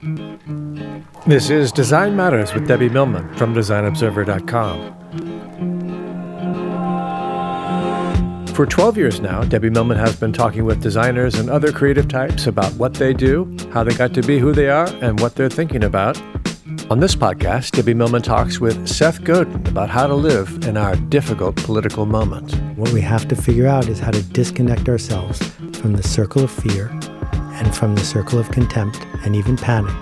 This is Design Matters with Debbie Millman from DesignObserver.com. For 12 years now, Debbie Millman has been talking with designers and other creative types about what they do, how they got to be who they are, and what they're thinking about. On this podcast, Debbie Millman talks with Seth Godin about how to live in our difficult political moment. What we have to figure out is how to disconnect ourselves from the circle of fear and from the circle of contempt and even panic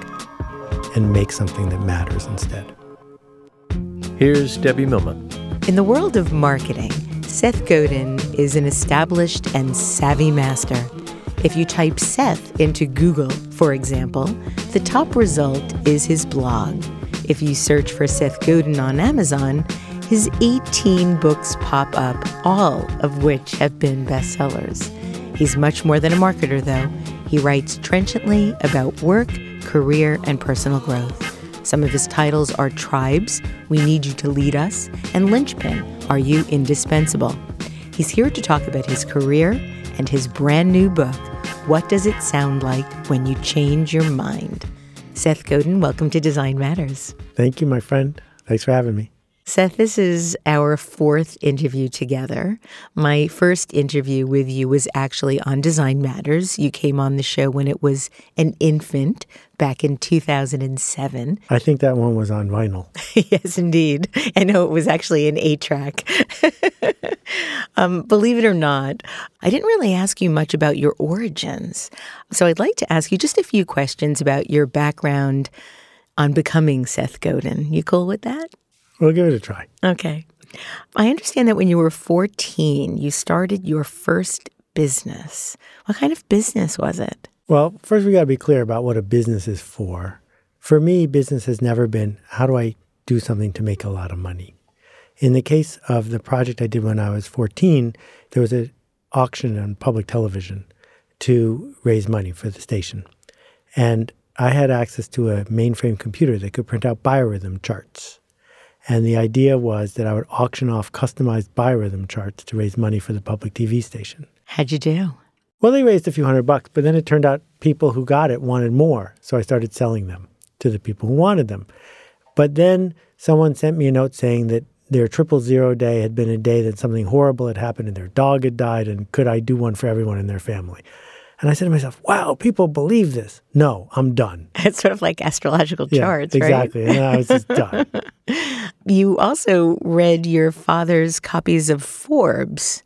and make something that matters instead. Here's Debbie Millman. In the world of marketing, Seth Godin is an established and savvy master. If you type Seth into Google, for example, the top result is his blog. If you search for Seth Godin on Amazon, his 18 books pop up, all of which have been bestsellers. He's much more than a marketer, though. He writes trenchantly about work, career, and personal growth. Some of his titles are Tribes, We Need You to Lead Us, and Linchpin, Are You Indispensable? He's here to talk about his career and his brand new book, What Does It Sound Like When You Change Your Mind? Seth Godin, welcome to Design Matters. Thank you, my friend. Thanks for having me. Seth, this is our fourth interview together. My first interview with you was actually on Design Matters. You came on the show when it was an infant back in 2007. I think that one was on vinyl. yes, indeed. I know it was actually an eight track. um, believe it or not, I didn't really ask you much about your origins. So I'd like to ask you just a few questions about your background on becoming Seth Godin. You cool with that? We'll give it a try. Okay. I understand that when you were 14, you started your first business. What kind of business was it? Well, first we got to be clear about what a business is for. For me, business has never been how do I do something to make a lot of money. In the case of the project I did when I was 14, there was an auction on public television to raise money for the station. And I had access to a mainframe computer that could print out biorhythm charts. And the idea was that I would auction off customized biorhythm charts to raise money for the public TV station. How'd you do? Well, they raised a few hundred bucks, but then it turned out people who got it wanted more. So I started selling them to the people who wanted them. But then someone sent me a note saying that their triple zero day had been a day that something horrible had happened and their dog had died, and could I do one for everyone in their family? And I said to myself, wow, people believe this. No, I'm done. It's sort of like astrological Yeah, charts, exactly. right? And I was just done. You also read your father's copies of Forbes.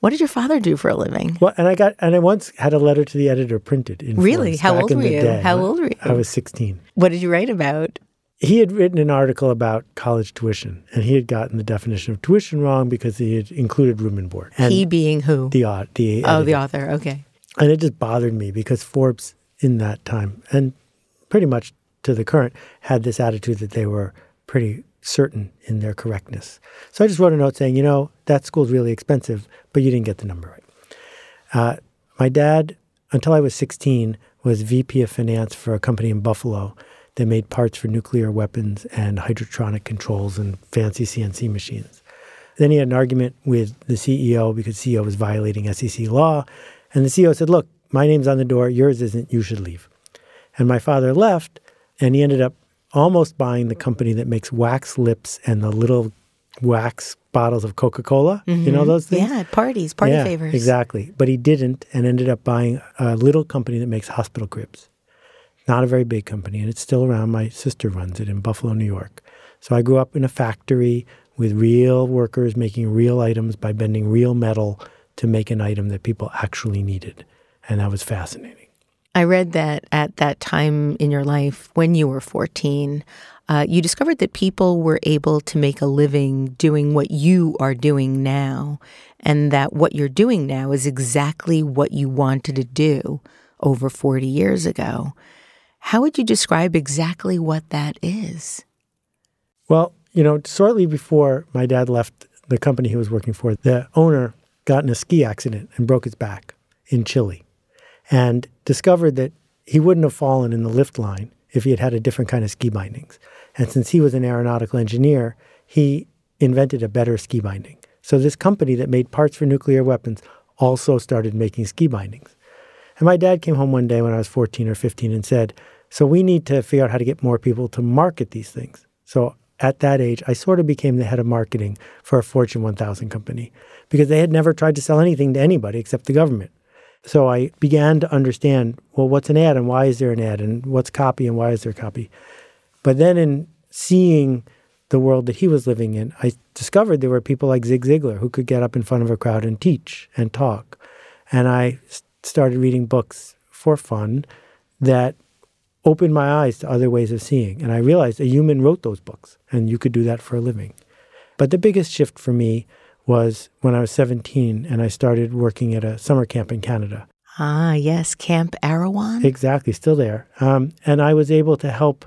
What did your father do for a living? Well, and I got, and I once had a letter to the editor printed in Really? Forbes How old were you? day. How old were you? I was 16. What did you write about? He had written an article about college tuition, and he had gotten the definition of tuition wrong because he had included room and board. And he being who? the au- the oh, the author. Okay. and it just bothered me because Forbes in that time and pretty much to the current had this attitude that they were pretty certain in their correctness. So I just wrote a note saying, you know, that school's really expensive, but you didn't get the number right. Uh, my dad, until I was 16, was VP of finance for a company in Buffalo that made parts for nuclear weapons and hydrotronic controls and fancy CNC machines. Then he had an argument with the CEO because CEO was violating SEC law. And the CEO said, Look, my name's on the door, yours isn't, you should leave. And my father left, and he ended up almost buying the company that makes wax lips and the little wax bottles of Coca Cola. Mm-hmm. You know mm-hmm. those things? Yeah, parties, party yeah, favors. Exactly. But he didn't and ended up buying a little company that makes hospital cribs. Not a very big company, and it's still around. My sister runs it in Buffalo, New York. So I grew up in a factory with real workers making real items by bending real metal to make an item that people actually needed. And that was fascinating. I read that at that time in your life, when you were 14, uh, you discovered that people were able to make a living doing what you are doing now, and that what you're doing now is exactly what you wanted to do over 40 years ago. How would you describe exactly what that is? Well, you know, shortly before my dad left the company he was working for, the owner got in a ski accident and broke his back in Chile and discovered that he wouldn't have fallen in the lift line if he had had a different kind of ski bindings. And since he was an aeronautical engineer, he invented a better ski binding. So this company that made parts for nuclear weapons also started making ski bindings. And my dad came home one day when I was 14 or 15 and said, So we need to figure out how to get more people to market these things. So at that age, I sort of became the head of marketing for a Fortune 1000 company because they had never tried to sell anything to anybody except the government. So I began to understand well, what's an ad and why is there an ad and what's copy and why is there copy. But then in seeing the world that he was living in, I discovered there were people like Zig Ziglar who could get up in front of a crowd and teach and talk. And I started reading books for fun that opened my eyes to other ways of seeing. And I realized a human wrote those books and you could do that for a living. But the biggest shift for me was when I was 17 and I started working at a summer camp in Canada. Ah, yes, Camp Arowhon. Exactly, still there. Um, and I was able to help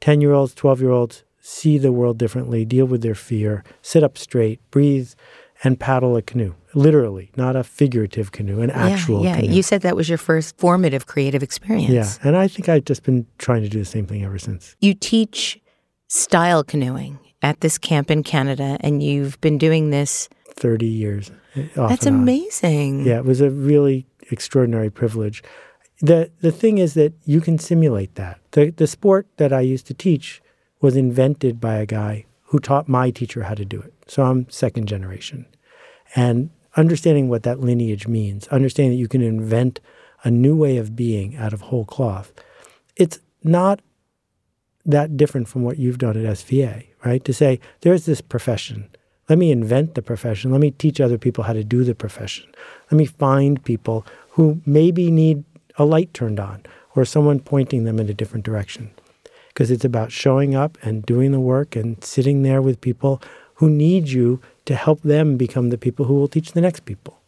10 year olds, 12 year olds see the world differently, deal with their fear, sit up straight, breathe, and paddle a canoe. Literally, not a figurative canoe, an actual yeah, yeah. canoe. You said that was your first formative creative experience. Yeah, and I think I've just been trying to do the same thing ever since. You teach style canoeing at this camp in Canada, and you've been doing this 30 years. Eh, That's amazing. Yeah, it was a really extraordinary privilege. The the thing is that you can simulate that. The the sport that I used to teach was invented by a guy who taught my teacher how to do it. So I'm second generation. And understanding what that lineage means, understanding that you can invent a new way of being out of whole cloth. It's not that different from what you've done at SVA, right? To say there's this profession let me invent the profession. Let me teach other people how to do the profession. Let me find people who maybe need a light turned on or someone pointing them in a different direction. Because it's about showing up and doing the work and sitting there with people who need you to help them become the people who will teach the next people.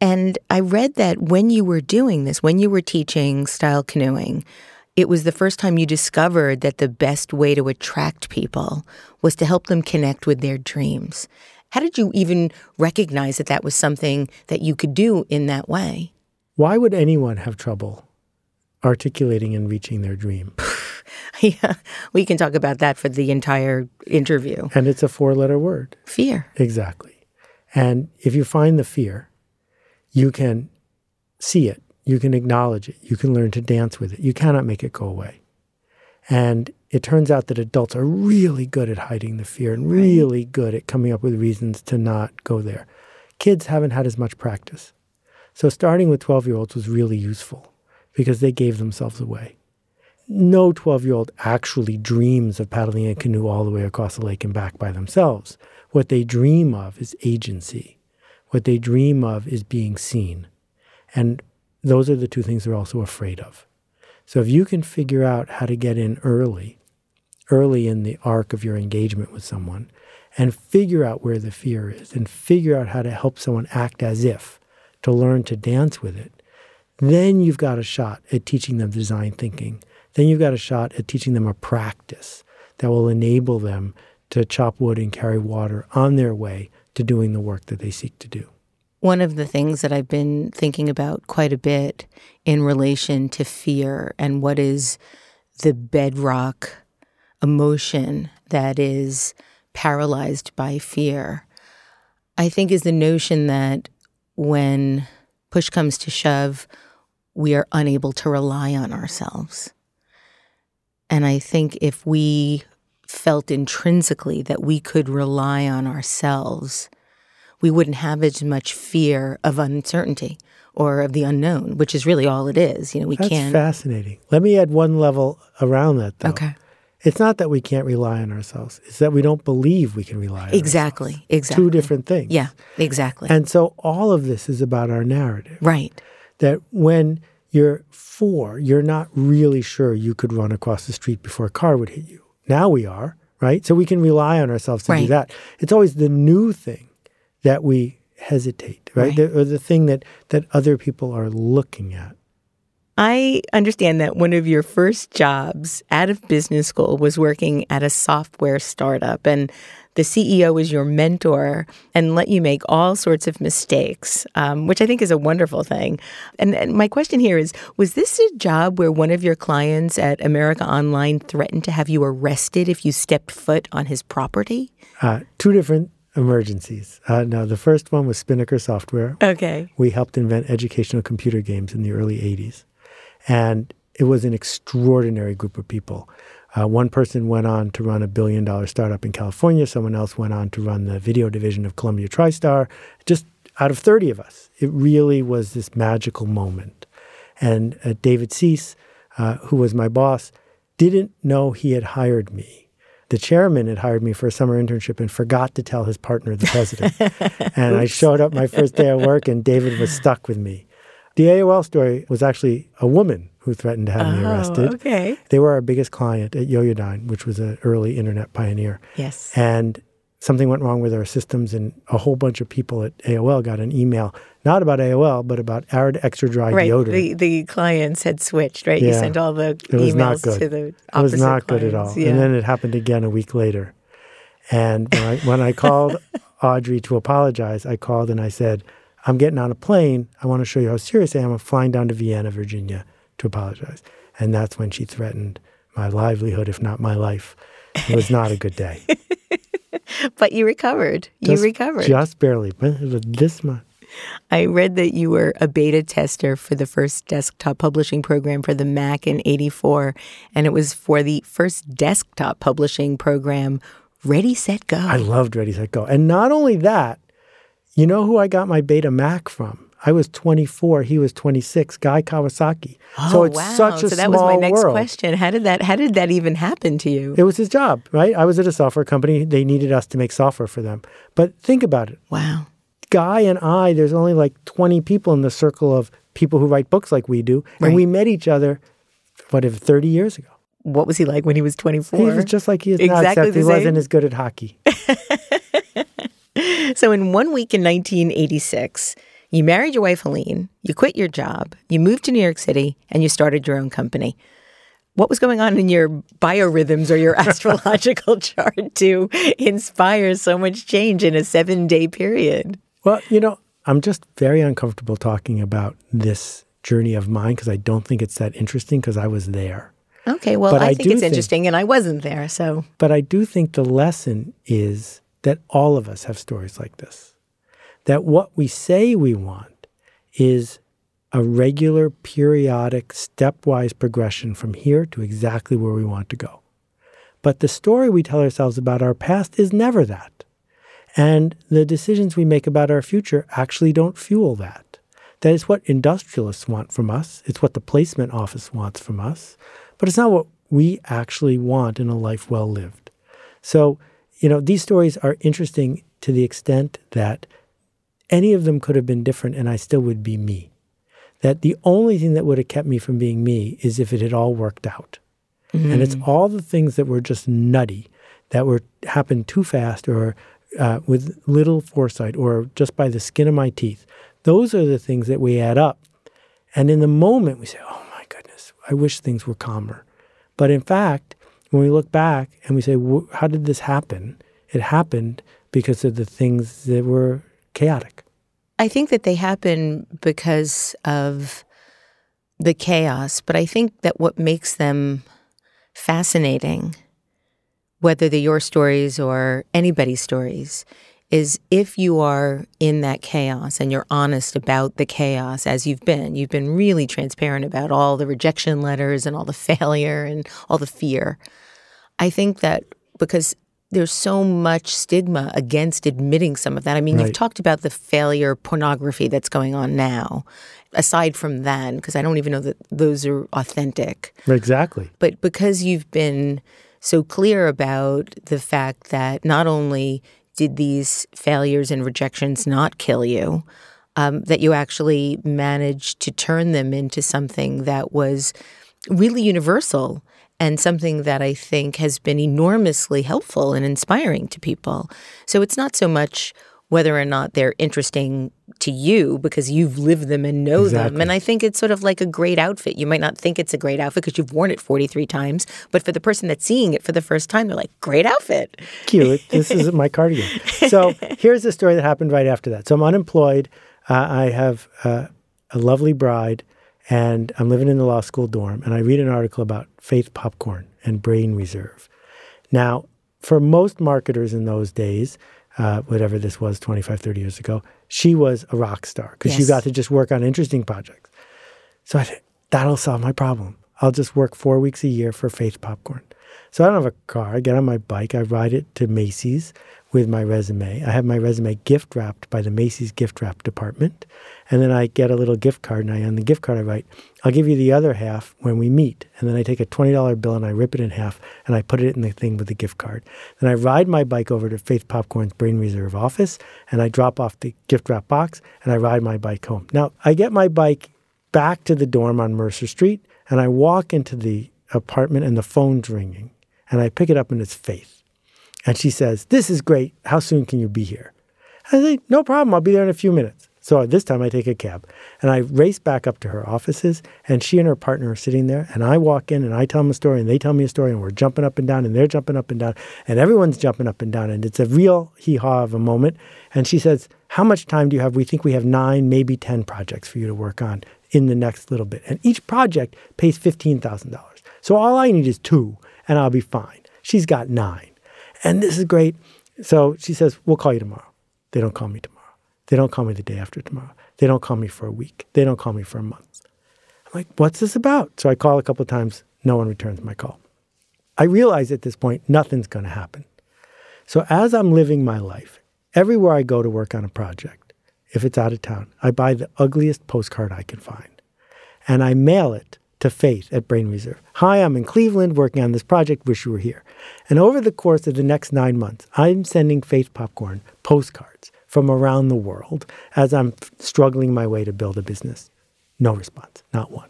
And I read that when you were doing this, when you were teaching style canoeing, it was the first time you discovered that the best way to attract people was to help them connect with their dreams. How did you even recognize that that was something that you could do in that way? Why would anyone have trouble articulating and reaching their dream? yeah, we can talk about that for the entire interview. And it's a four letter word fear. Exactly. And if you find the fear, you can see it you can acknowledge it. You can learn to dance with it. You cannot make it go away. And it turns out that adults are really good at hiding the fear and really good at coming up with reasons to not go there. Kids haven't had as much practice. So starting with 12 year olds was really useful because they gave themselves away. No 12 year old actually dreams of paddling a canoe all the way across the lake and back by themselves. What they dream of is agency. What they dream of is being seen. And those are the two things they're also afraid of. So if you can figure out how to get in early, early in the arc of your engagement with someone, and figure out where the fear is, and figure out how to help someone act as if, to learn to dance with it, then you've got a shot at teaching them design thinking. Then you've got a shot at teaching them a practice that will enable them to chop wood and carry water on their way to doing the work that they seek to do. One of the things that I've been thinking about quite a bit in relation to fear and what is the bedrock emotion that is paralyzed by fear, I think is the notion that when push comes to shove, we are unable to rely on ourselves. And I think if we felt intrinsically that we could rely on ourselves, we wouldn't have as much fear of uncertainty or of the unknown, which is really all it is. You know, we That's can't. fascinating. Let me add one level around that, though. Okay. It's not that we can't rely on ourselves. It's that we don't believe we can rely on Exactly. ourselves. Exactly. Two different things. Yeah, exactly. And so all of this is about our narrative. right. That when you're four, you're not really sure you could run across the street before a car would hit you. Now we are, right? So we can rely on ourselves to do that. It's always the new thing that we hesitate, right? Right. The, or the thing that that other people are looking at. I understand that one of your first jobs out of business school was working at a software startup, and the CEO was your mentor and let you make all sorts of mistakes, um, which I think is a wonderful thing. And, and my question here is Was this a job where one of your clients at America Online threatened to have you arrested if you stepped foot on his property? Uh, two different emergencies. Uh, now, the first one was Spinnaker Software. Okay. We helped invent educational computer games in the early 80s. And it was an extraordinary group of people. Uh, one person went on to run a billion dollar startup in California. Someone else went on to run the video division of Columbia TriStar. Just out of 30 of us, it really was this magical moment. And uh, David Seuss, uh, who was my boss, didn't know he had hired me. The chairman had hired me for a summer internship and forgot to tell his partner, the president. and I showed up my first day at work, and David was stuck with me. The AOL story was actually a woman who threatened to have me oh, arrested. Oh, okay. They were our biggest client at Yoyodyne, which was an early internet pioneer. Yes. And something went wrong with our systems, and a whole bunch of people at AOL got an email, not about AOL, but about Arid Extra Dry Right. deodorant. The, the clients had switched, right? You sent all the It was not emails to the opposite it was not good at all. Yeah. And then it happened again a week later. And when I, when I called Audrey to apologize, I called and I said, I'm getting on a plane. I want to show you how serious I am. I'm flying down to Vienna, Virginia to apologize. And that's when she threatened my livelihood, if not my life. It was not a good day. but you recovered. Just- you recovered. Just barely. But it was this much. I read that you were a beta tester for the first desktop publishing program for the Mac in 84, and it was for the first desktop publishing program, Ready, Set, Go. I loved Ready, Set, Go. And not only that, you know who I got my Beta Mac from? I was 24. He was 26. Guy Kawasaki. oh, so it's wow. such a so that was my next world. question. How did that how did that even happen to you? It was his job, right? I was at a software company. They needed us to make software for them. But think about it. wow. Guy and I, there's only like 20 people in the circle of people who write books like we do. And we met each other, what, if 30 years ago? What was he like when he was 24? He was just like he is now, except he same? wasn't as good at hockey. So, in one week in 1986, you married your wife, Helene, you quit your job, you moved to New York City, and you started your own company. What was going on in your biorhythms or your astrological chart to inspire so much change in a seven day period? Well, you know, I'm just very uncomfortable talking about this journey of mine because I don't think it's that interesting because I was there. Okay, well, I, I think it's think- interesting, and I wasn't there. So, But I do think the lesson is that all of us have stories like this. That what we say we want is a regular, periodic, stepwise progression from here to exactly where we want to go. But the story we tell ourselves about our past is never that. And the decisions we make about our future actually don't fuel that. That is what industrialists want from us. It's what the placement office wants from us. But it's not what we actually want in a life well lived. So, you know, these stories are interesting to the extent that any of them could have been different and I still would be me. That the only thing that would have kept me from being me is if it had all worked out. And it's all the things that were just nutty, that were happened too fast or uh, with little foresight or just by the skin of my teeth. Those are the things that we add up. And in the moment, we say, oh my goodness, I wish things were calmer. But in fact, when we look back and we say, how did this happen? It happened because of the things that were chaotic. I think that they happen because of the chaos, but I think that what makes them fascinating, whether they're your stories or anybody's stories, is if you are in that chaos and you're honest about the chaos as you've been, you've been really transparent about all the rejection letters and all the failure and all the fear. I think that because there's so much stigma against admitting some of that. I mean, Right. you've talked about the failure pornography that's going on now. Aside from that, because I don't even know that those are authentic Exactly. but because you've been so clear about the fact that not only did these failures and rejections not kill you, um, that you actually managed to turn them into something that was really universal and something that I think has been enormously helpful and inspiring to people. So it's not so much whether or not they're interesting to you because you've lived them and know them. And I think it's sort of like a great outfit. You might not think it's a great outfit because you've worn it 43 times, but for the person that's seeing it for the first time, they're like, great outfit. cute. This is my cardigan. So here's the story that happened right after that. So I'm unemployed. Uh, I have uh, a lovely bride, and I'm living in the law school dorm. And I read an article about faith popcorn and brain reserve. Now, for most marketers in those days, uh, whatever this was 25, 30 years ago, she was a rock star because she got to just work on interesting projects. So I thought, that'll solve my problem. I'll just work four weeks a year for Faith Popcorn. So I don't have a car. I get on my bike. I ride it to Macy's with my resume. I have my resume gift wrapped by the Macy's gift wrap department. And then I get a little gift card, and I, on the gift card, I write, I'll give you the other half when we meet. And then I take a $20 bill and I rip it in half and I put it in the thing with the gift card. Then I ride my bike over to Faith Popcorn's Brain Reserve office and I drop off the gift wrap box and I ride my bike home. Now, I get my bike back to the dorm on Mercer Street and I walk into the apartment and the phone's ringing and I pick it up and it's Faith. And she says, This is great. How soon can you be here? I say, No problem. I'll be there in a few minutes. So this time I take a cab and I race back up to her offices and she and her partner are sitting there and I walk in and I tell them a story and they tell me a story and we're jumping up and down and they're jumping up and down and everyone's jumping up and down and it's a real hee-haw of a moment. And she says, how much time do you have? We think we have nine, maybe 10 projects for you to work on in the next little bit. And each project pays $15,000. So all I need is two and I'll be fine. She's got nine. And this is great. So she says, We'll call you tomorrow. They don't call me tomorrow. They don't call me the day after tomorrow. They don't call me for a week. They don't call me for a month. I'm like, What's this about? So I call a couple of times. No one returns my call. I realize at this point, nothing's going to happen. So as I'm living my life, everywhere I go to work on a project, if it's out of town, I buy the ugliest postcard I can find and I mail it to Faith at Brain Reserve. Hi, I'm in Cleveland working on this project. Wish you were here. And over the course of the next nine months, I'm sending Faith Popcorn postcards from around the world as I'm struggling my way to build a business. No response, not one.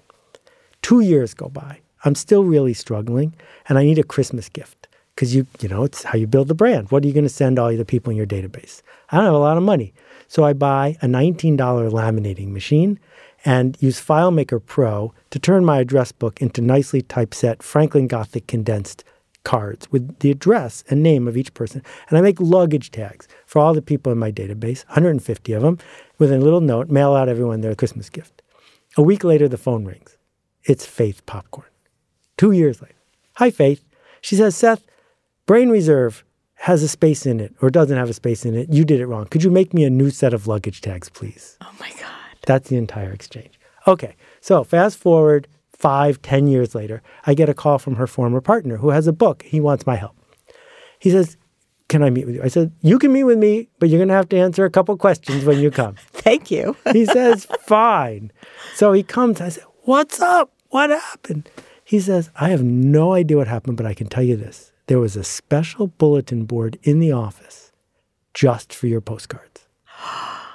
Two years go by. I'm still really struggling, and I need a Christmas gift because you, you know, it's how you build the brand. What are you going to send all the people in your database? I don't have a lot of money, so I buy a $19 laminating machine and use FileMaker Pro to turn my address book into nicely typeset Franklin Gothic condensed cards with the address and name of each person. And I make luggage tags for all the people in my database, 150 of them, with a little note, mail out everyone their Christmas gift. A week later, the phone rings. It's Faith Popcorn. Two years later. Hi, Faith. She says, Seth, Brain Reserve has a space in it or doesn't have a space in it. You did it wrong. Could you make me a new set of luggage tags, please? Oh my God. That's the entire exchange. Okay, so fast forward five, ten years later, I get a call from her former partner who has a book. He wants my help. He says, Can I meet with you? I said, You can meet with me, but you're going to have to answer a couple questions when you come. Thank you. He says, Fine. So he comes. I said, What's up? What happened? He says, I have no idea what happened, but I can tell you this. There was a special bulletin board in the office just for your postcards.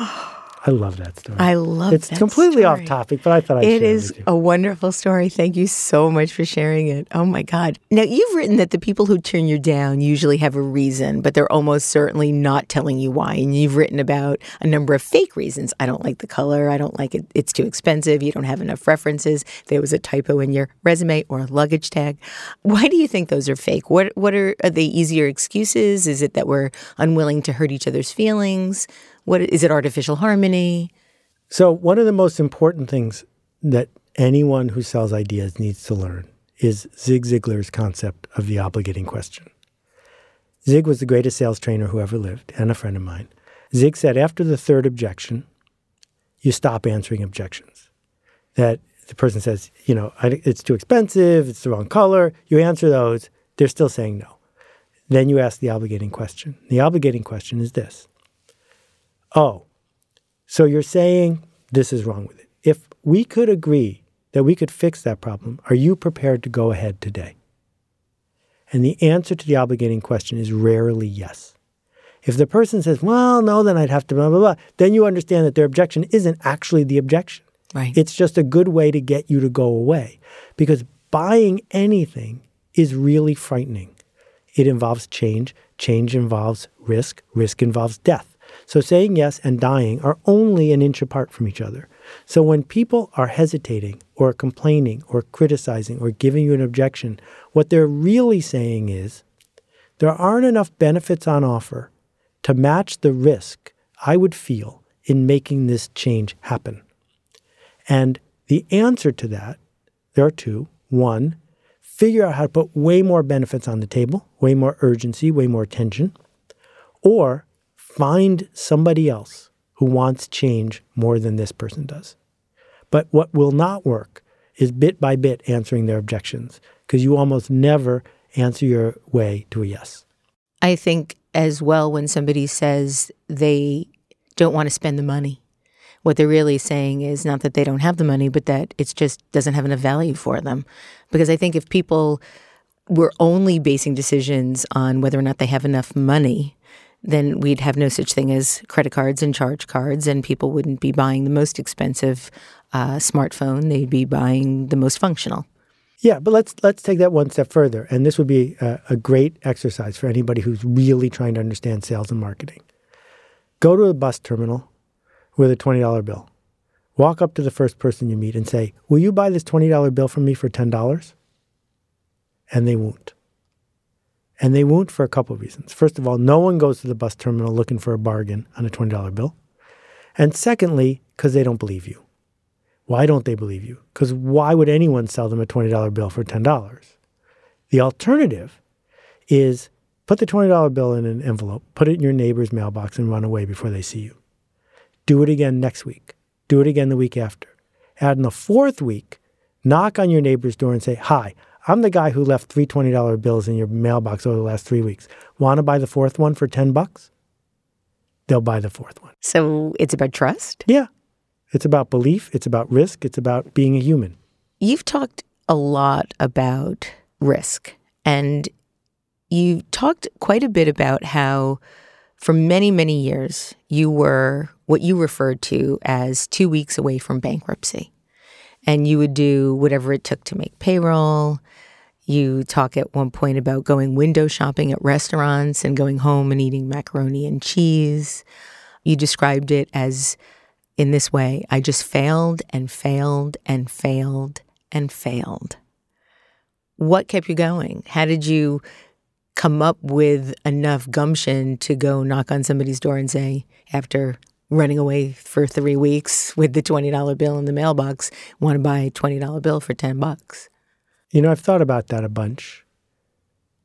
Oh, I love that story. I love it's completely off topic, but I thought I'd It is a wonderful story. Thank you so much for sharing it. Oh my God. Now, you've written that the people who turn you down usually have a reason, but they're almost certainly not telling you why. And you've written about a number of fake reasons. I don't like the color. I don't like it. It's too expensive. You don't have enough references. There was a typo in your resume or a luggage tag. Why do you think those are fake? What, what are, are they easier excuses? Is it that we're unwilling to hurt each other's feelings? What is it artificial harmony? So, one of the most important things that anyone who sells ideas needs to learn is Zig Ziglar's concept of the obligating question. Zig was the greatest sales trainer who ever lived and a friend of mine. Zig said after the third objection, you stop answering objections. That the person says, you know, it's too expensive, it's the wrong color. You answer those, they're still saying no. Then you ask the obligating question. The obligating question is this Oh, so you're saying this is wrong with it. If we could agree that we could fix that problem, are you prepared to go ahead today? And the answer to the obligating question is rarely yes. If the person says, well, no, then I'd have to blah, blah, blah, then you understand that their objection isn't actually the objection. Right. It's just a good way to get you to go away because buying anything is really frightening. It involves change. Change involves risk. Risk involves death. So saying yes and dying are only an inch apart from each other. So when people are hesitating or complaining or criticizing or giving you an objection, what they're really saying is there aren't enough benefits on offer to match the risk I would feel in making this change happen. And the answer to that, there are two. One, figure out how to put way more benefits on the table, way more urgency, way more attention, or find somebody else who wants change more than this person does. But what will not work is bit by bit answering their objections because you almost never answer your way to a yes. I think as well when somebody says they don't want to spend the money. What they're really saying is not that they don't have the money, but that it just doesn't have enough value for them. Because I think if people were only basing decisions on whether or not they have enough money, then we'd have no such thing as credit cards and charge cards, and people wouldn't be buying the most expensive uh, smartphone. They'd be buying the most functional. Yeah, but let's let's take that one step further, and this would be a, a great exercise for anybody who's really trying to understand sales and marketing. Go to a bus terminal with a twenty dollar bill. Walk up to the first person you meet and say, "Will you buy this twenty dollar bill from me for ten dollars?" And they won't. And they won't for a couple of reasons. First of all, no one goes to the bus terminal looking for a bargain on a $20 bill. And secondly, because they don't believe you. Why don't they believe you? Because why would anyone sell them a $20 bill for $10? The alternative is put the $20 bill in an envelope, put it in your neighbor's mailbox, and run away before they see you. Do it again next week. Do it again the week after. Add in the fourth week, knock on your neighbor's door and say, Hi, I'm the guy who left three $20 bills in your mailbox over the last three weeks. Want to buy the fourth one for 10 bucks? They'll buy the fourth one. So it's about trust? Yeah. It's about belief. It's about risk. It's about being a human. You've talked a lot about risk and you talked quite a bit about how for many, many years you were what you referred to as two weeks away from bankruptcy. And you would do whatever it took to make payroll, you talk at one point about going window shopping at restaurants and going home and eating macaroni and cheese. You described it as in this way I just failed and failed and failed and failed. What kept you going? How did you come up with enough gumption to go knock on somebody's door and say, after running away for three weeks with the $20 bill in the mailbox, want to buy a $20 bill for 10 bucks? You know, I've thought about that a bunch.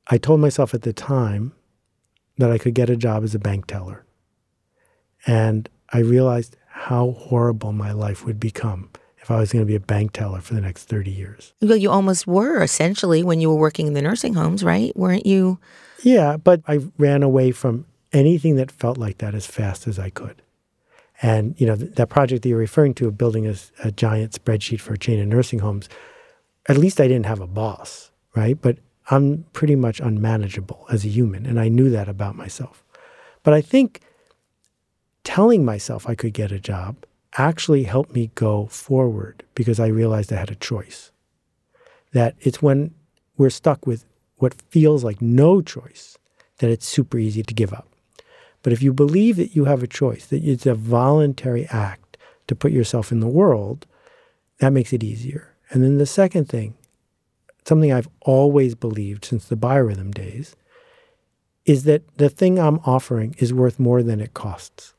I told myself at the time that I could get a job as a bank teller. And I realized how horrible my life would become if I was going to be a bank teller for the next 30 years. Well, you almost were essentially when you were working in the nursing homes, right? Weren't you? Yeah, but I ran away from anything that felt like that as fast as I could. And, you know, that project that you're referring to of building a, a giant spreadsheet for a chain of nursing homes at least I didn't have a boss, right? But I'm pretty much unmanageable as a human, and I knew that about myself. But I think telling myself I could get a job actually helped me go forward because I realized I had a choice. That it's when we're stuck with what feels like no choice that it's super easy to give up. But if you believe that you have a choice, that it's a voluntary act to put yourself in the world, that makes it easier. And then the second thing, something I've always believed since the biorhythm days, is that the thing I'm offering is worth more than it costs.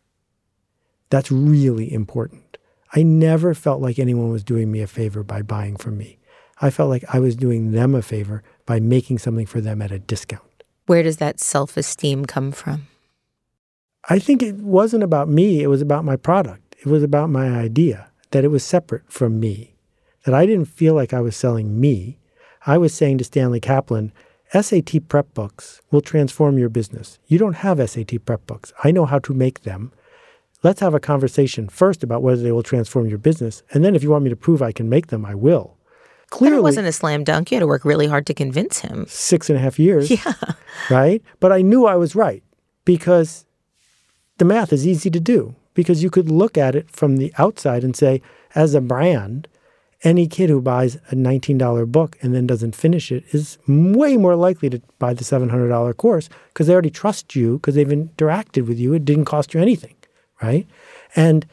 That's really important. I never felt like anyone was doing me a favor by buying from me. I felt like I was doing them a favor by making something for them at a discount. Where does that self esteem come from? I think it wasn't about me, it was about my product. It was about my idea, that it was separate from me, that I didn't feel like I was selling me. I was saying to Stanley Kaplan, SAT prep books will transform your business. You don't have SAT prep books. I know how to make them. Let's have a conversation first about whether they will transform your business. And then if you want me to prove I can make them, I will. Clearly, but it wasn't a slam dunk. You had to work really hard to convince him. Six and a half years. Yeah. Right? But I knew I was right because the math is easy to do because you could look at it from the outside and say, as a brand, any kid who buys a $19 book and then doesn't finish it is way more likely to buy the $700 course because they already trust you because they've interacted with you. It didn't cost you anything right? And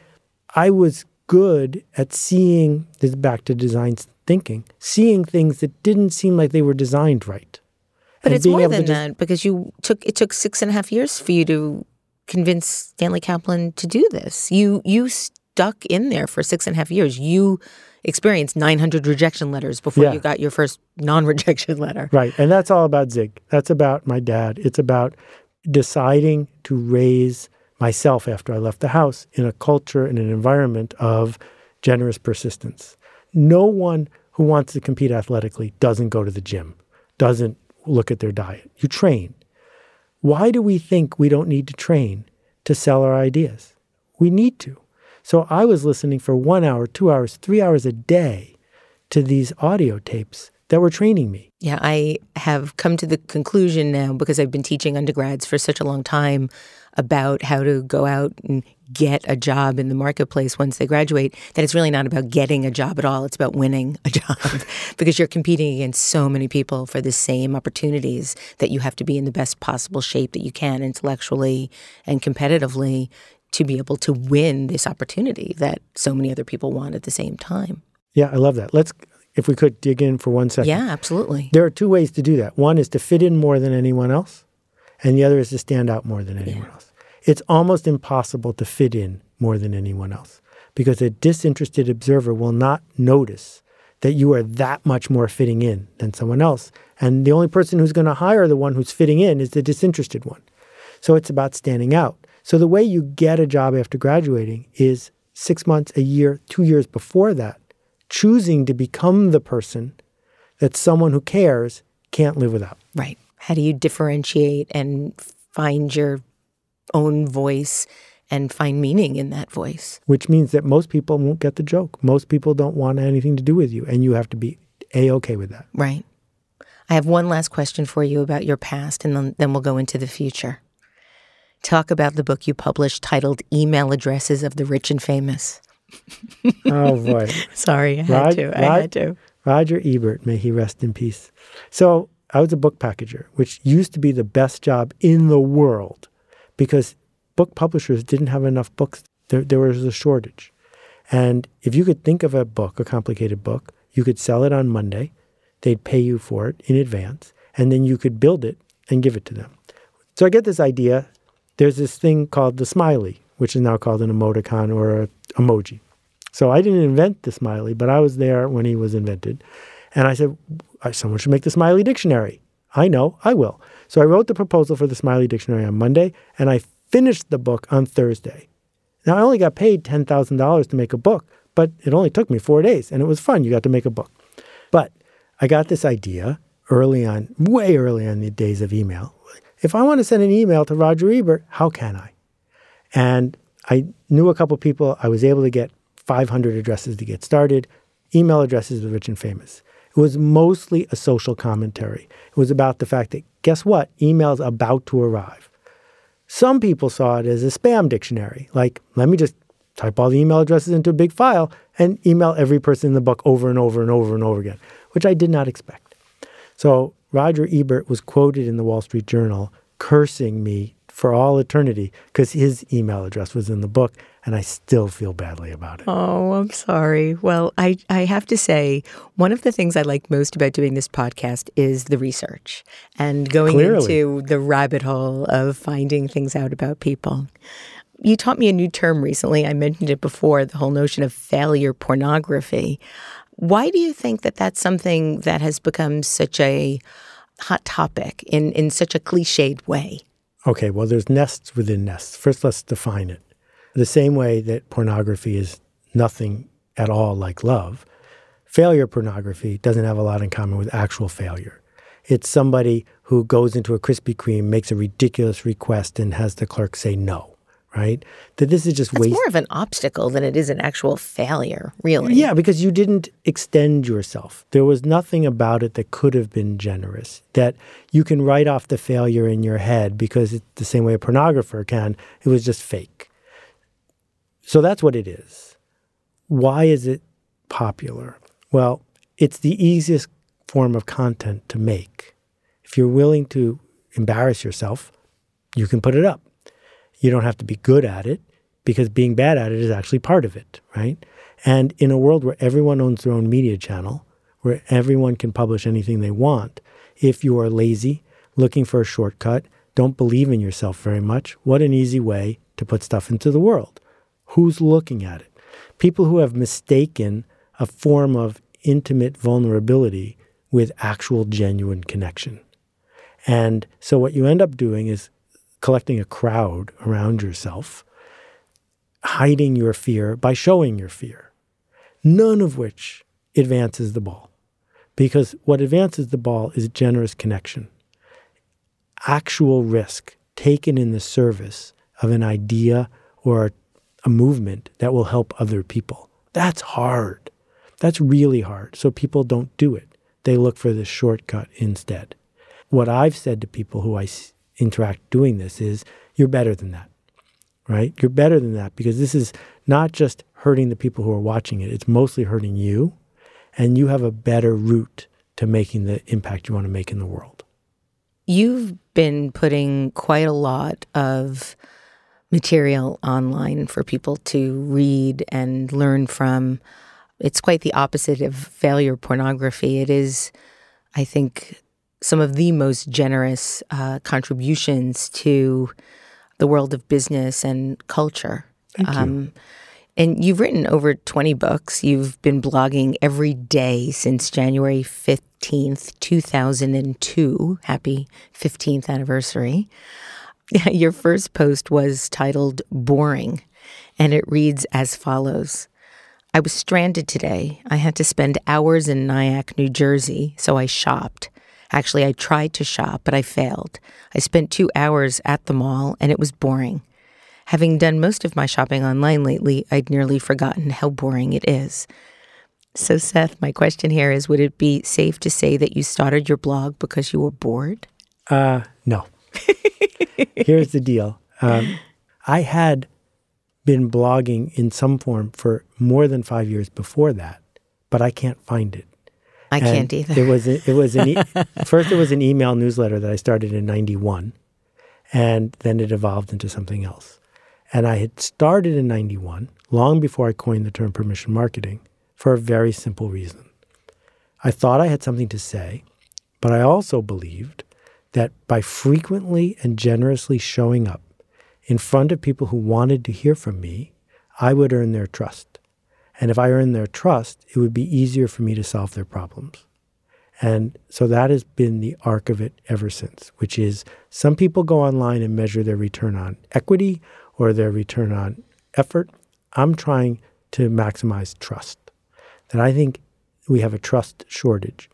I was good at seeing this back to design thinking, seeing things that didn't seem like they were designed right. But and it's more than that because you took it took six and a half years for you to convince Stanley Kaplan to do this. You you stuck in there for six and a half years. You experienced 900 rejection letters before yeah. you got your first non-rejection letter. Right, and that's all about Zig. That's about my dad. It's about deciding to raise myself after I left the house in a culture, in an environment of generous persistence. No one who wants to compete athletically doesn't go to the gym, doesn't look at their diet. You train. Why do we think we don't need to train to sell our ideas? We need to. So I was listening for one hour, two hours, three hours a day to these audio tapes that were training me. Yeah, I have come to the conclusion now because I've been teaching undergrads for such a long time about how to go out and get a job in the marketplace once they graduate, that it's really not about getting a job at all. It's about winning a job because you're competing against so many people for the same opportunities that you have to be in the best possible shape that you can intellectually and competitively to be able to win this opportunity that so many other people want at the same time. Yeah, I love that. Let's if we could dig in for one second. Yeah, absolutely. There are two ways to do that. One is to fit in more than anyone else and the other is to stand out more than anyone yeah. else. It's almost impossible to fit in more than anyone else because a disinterested observer will not notice that you are that much more fitting in than someone else. And the only person who's going to hire the one who's fitting in is the disinterested one. So it's about standing out. So the way you get a job after graduating is six months, a year, two years before that, choosing to become the person that someone who cares can't live without. Right. How do you differentiate and find your own voice and find meaning in that voice? Which means that most people won't get the joke. Most people don't want anything to do with you, and you have to be a okay with that. Right. I have one last question for you about your past, and then, then we'll go into the future. Talk about the book you published titled Email Addresses of the Rich and Famous. oh, boy. Sorry, I had to. I Rod, had to. Roger Ebert, may he rest in peace. So, I was a book packager, which used to be the best job in the world because book publishers didn't have enough books. There, there was a shortage. And if you could think of a book, a complicated book, you could sell it on Monday. They'd pay you for it in advance, and then you could build it and give it to them. So I get this idea. There's this thing called the smiley, which is now called an emoticon or a emoji. So I didn't invent the smiley, but I was there when he was invented. And I said, someone should make the Smiley Dictionary. I know, I will. So I wrote the proposal for the Smiley Dictionary on Monday, and I finished the book on Thursday. Now, I only got paid $10,000 to make a book, but it only took me four days, and it was fun. You got to make a book. But I got this idea early on, way early on the days of email. If I want to send an email to Roger Ebert, how can I? And I knew a couple people. I was able to get 500 addresses to get started, email addresses of rich and famous. It was mostly a social commentary. It was about the fact that, guess what? Email's about to arrive. Some people saw it as a spam dictionary, like, let me just type all the email addresses into a big file and email every person in the book over and over and over and over again, which I did not expect. So Roger Ebert was quoted in the Wall Street Journal cursing me for all eternity because his email address was in the book and I still feel badly about it. Oh, I'm sorry. Well, I, I have to say, one of the things I like most about doing this podcast is the research and going Clearly. into the rabbit hole of finding things out about people. You taught me a new term recently. I mentioned it before the whole notion of failure pornography. Why do you think that that's something that has become such a hot topic in, in such a cliched way? Okay, well, there's nests within nests. First, let's define it. The same way that pornography is nothing at all like love, failure pornography doesn't have a lot in common with actual failure. It's somebody who goes into a Krispy Kreme, makes a ridiculous request, and has the clerk say no right? That this is just That's waste. more of an obstacle than it is an actual failure, really. Yeah, because you didn't extend yourself. There was nothing about it that could have been generous. That you can write off the failure in your head because it's the same way a pornographer can. It was just fake. So that's what it is. Why is it popular? Well, it's the easiest form of content to make. If you're willing to embarrass yourself, you can put it up. You don't have to be good at it because being bad at it is actually part of it, right? And in a world where everyone owns their own media channel, where everyone can publish anything they want, if you are lazy, looking for a shortcut, don't believe in yourself very much, what an easy way to put stuff into the world. Who's looking at it? People who have mistaken a form of intimate vulnerability with actual genuine connection. And so what you end up doing is collecting a crowd around yourself, hiding your fear by showing your fear, none of which advances the ball. Because what advances the ball is generous connection, actual risk taken in the service of an idea or a movement that will help other people. That's hard. That's really hard. So people don't do it. They look for the shortcut instead. What I've said to people who I interact doing this is you're better than that, right? You're better than that because this is not just hurting the people who are watching it, it's mostly hurting you. And you have a better route to making the impact you want to make in the world. You've been putting quite a lot of material online for people to read and learn from. It's quite the opposite of failure pornography. It is, I think, some of the most generous uh, contributions to the world of business and culture. Thank you. Um, and you've written over 20 books. You've been blogging every day since January 15th, 2002. Happy 15th anniversary. Your first post was titled Boring, and it reads as follows I was stranded today. I had to spend hours in Nyack, New Jersey, so I shopped. Actually, I tried to shop, but I failed. I spent two hours at the mall, and it was boring. Having done most of my shopping online lately, I'd nearly forgotten how boring it is. So, Seth, my question here is Would it be safe to say that you started your blog because you were bored? Uh, no. Here's the deal um, I had been blogging in some form for more than five years before that, but I can't find it. I and can't either. It was it was an e- first it was an email newsletter that I started in '91, and then it evolved into something else. And I had started in '91, long before I coined the term permission marketing, for a very simple reason. I thought I had something to say, but I also believed that by frequently and generously showing up in front of people who wanted to hear from me, I would earn their trust. And if I earned their trust, it would be easier for me to solve their problems. And so that has been the arc of it ever since, which is some people go online and measure their return on equity or their return on effort. I'm trying to maximize trust. That I think we have a trust shortage.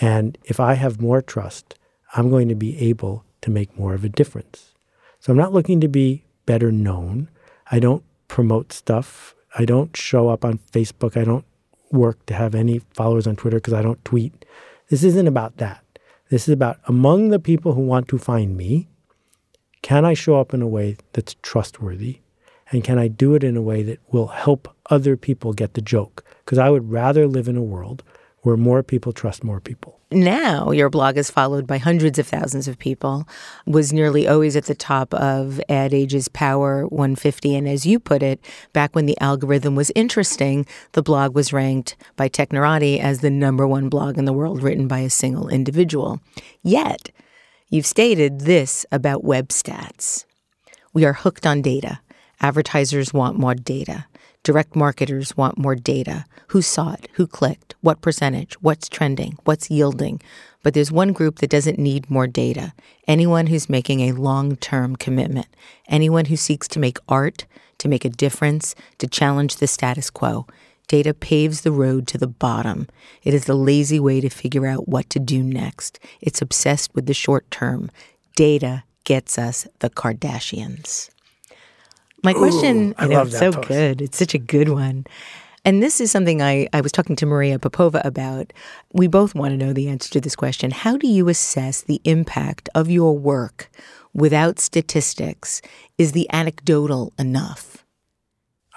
And if I have more trust, I'm going to be able to make more of a difference. So I'm not looking to be better known. I don't promote stuff I don't show up on Facebook. I don't work to have any followers on Twitter because I don't tweet. This isn't about that. This is about among the people who want to find me, can I show up in a way that's trustworthy? And can I do it in a way that will help other people get the joke? Because I would rather live in a world where more people trust more people. Now, your blog is followed by hundreds of thousands of people, was nearly always at the top of Ad Age's Power 150. And as you put it, back when the algorithm was interesting, the blog was ranked by Technorati as the number one blog in the world written by a single individual. Yet, you've stated this about web stats We are hooked on data. Advertisers want more data. Direct marketers want more data. Who saw it? Who clicked? What percentage? What's trending? What's yielding? But there's one group that doesn't need more data. Anyone who's making a long term commitment. Anyone who seeks to make art, to make a difference, to challenge the status quo. Data paves the road to the bottom. It is the lazy way to figure out what to do next. It's obsessed with the short term. Data gets us the Kardashians. My question, Ooh, I know, love it's that so post. good. It's such a good one. And this is something I, I was talking to Maria Popova about. We both want to know the answer to this question. How do you assess the impact of your work without statistics? Is the anecdotal enough?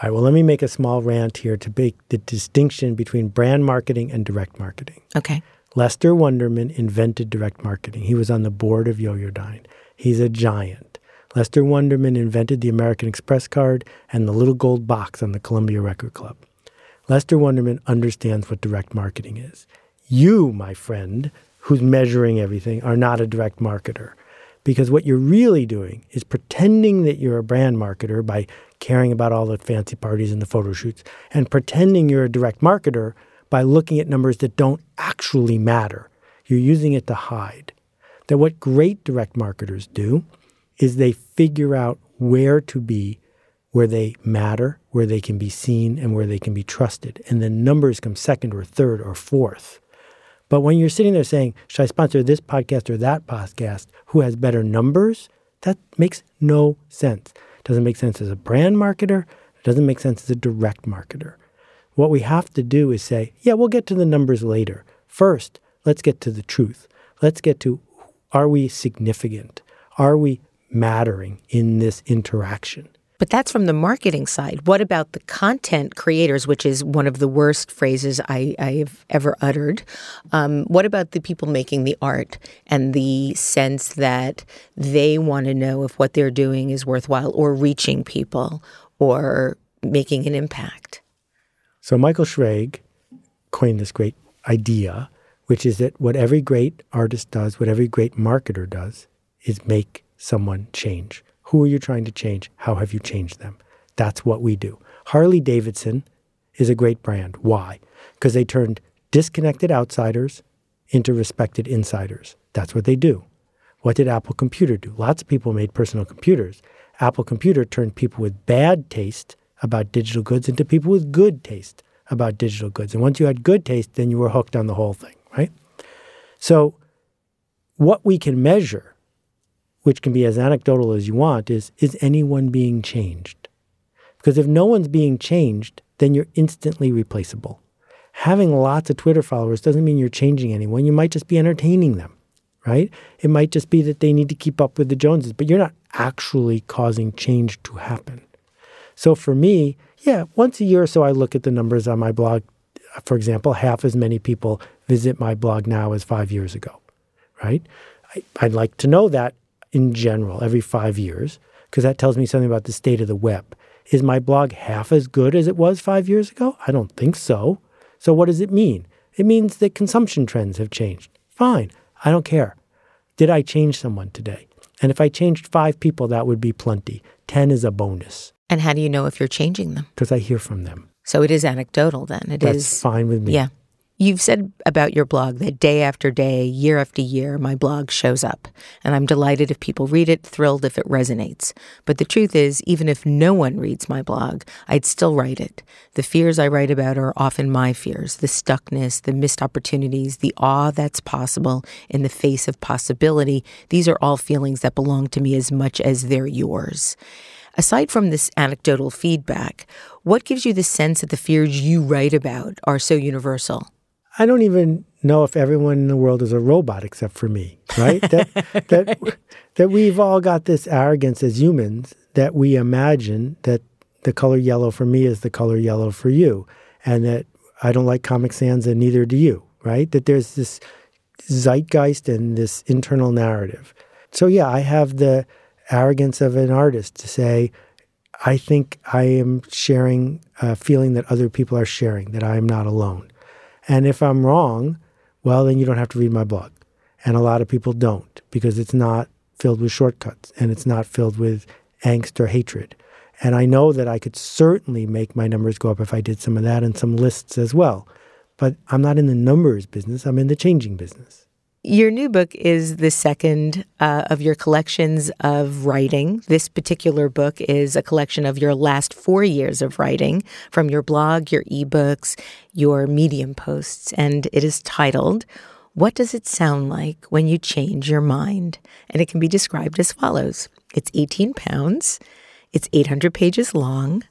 All right, well, let me make a small rant here to make the distinction between brand marketing and direct marketing. Okay. Lester Wunderman invented direct marketing. He was on the board of Yo-Yo He's a giant. Lester Wunderman invented the American Express card and the little gold box on the Columbia Record Club. Lester Wunderman understands what direct marketing is. You, my friend, who's measuring everything, are not a direct marketer. Because what you're really doing is pretending that you're a brand marketer by caring about all the fancy parties and the photo shoots, and pretending you're a direct marketer by looking at numbers that don't actually matter. You're using it to hide. That what great direct marketers do is they figure out where to be, where they matter, where they can be seen, and where they can be trusted. And then numbers come second or third or fourth. But when you're sitting there saying, should I sponsor this podcast or that podcast? Who has better numbers? That makes no sense. It doesn't make sense as a brand marketer. It doesn't make sense as a direct marketer. What we have to do is say, yeah, we'll get to the numbers later. First, let's get to the truth. Let's get to are we significant? Are we mattering in this interaction? But that's from the marketing side. What about the content creators, which is one of the worst phrases I, have ever uttered? Um, what about the people making the art and the sense that they want to know if what they're doing is worthwhile or reaching people or making an impact? So Michael Schrage coined this great idea, which is that what every great artist does, what every great marketer does, is make someone change. Who are you trying to change? How have you changed them? That's what we do. Harley Davidson is a great brand. Why? Because they turned disconnected outsiders into respected insiders. That's what they do. What did Apple Computer do? Lots of people made personal computers. Apple Computer turned people with bad taste about digital goods into people with good taste about digital goods. And once you had good taste, then you were hooked on the whole thing, right? So, what we can measure, which can be as anecdotal as you want, is is anyone being changed? Because if no one's being changed, then you're instantly replaceable. Having lots of Twitter followers doesn't mean you're changing anyone. You might just be entertaining them, right? It might just be that they need to keep up with the Joneses, but you're not actually causing change to happen. So for me, yeah, once a year or so, I look at the numbers on my blog. For example, half as many people visit my blog now as five years ago, right? I, I'd like to know that in general every five years because that tells me something about the state of the web. Is my blog half as good as it was five years ago? I don't think so. So what does it mean? It means that consumption trends have changed. Fine. I don't care. Did I change someone today? And if I changed five people, that would be plenty. 10 is a bonus And how do you know if you're changing them? because I hear from them. So it is anecdotal then. It is. That's fine with me. Yeah. You've said about your blog that day after day, year after year, my blog shows up. And I'm delighted if people read it, thrilled if it resonates. But the truth is, even if no one reads my blog, I'd still write it. The fears I write about are often my fears the stuckness, the missed opportunities, the awe that's possible in the face of possibility. These are all feelings that belong to me as much as they're yours. Aside from this anecdotal feedback, what gives you the sense that the fears you write about are so universal? I don't even know if everyone in the world is a robot except for me, right? that, that, that we've all got this arrogance as humans that we imagine that the color yellow for me is the color yellow for you, and that I don't like Comic Sans and neither do you, right? That there's this zeitgeist and this internal narrative. So, yeah, I have the arrogance of an artist to say, I think I am sharing a feeling that other people are sharing, that I am not alone. And if I'm wrong, well, then you don't have to read my blog. And a lot of people don't because it's not filled with shortcuts and it's not filled with angst or hatred. And I know that I could certainly make my numbers go up if I did some of that and some lists as well. But I'm not in the numbers business, I'm in the changing business. Your new book is the second uh, of your collections of writing. This particular book is a collection of your last four years of writing from your blog, your ebooks, your Medium posts, and it is titled, What Does It Sound Like When You Change Your Mind? And it can be described as follows It's 18 pounds, it's 800 pages long.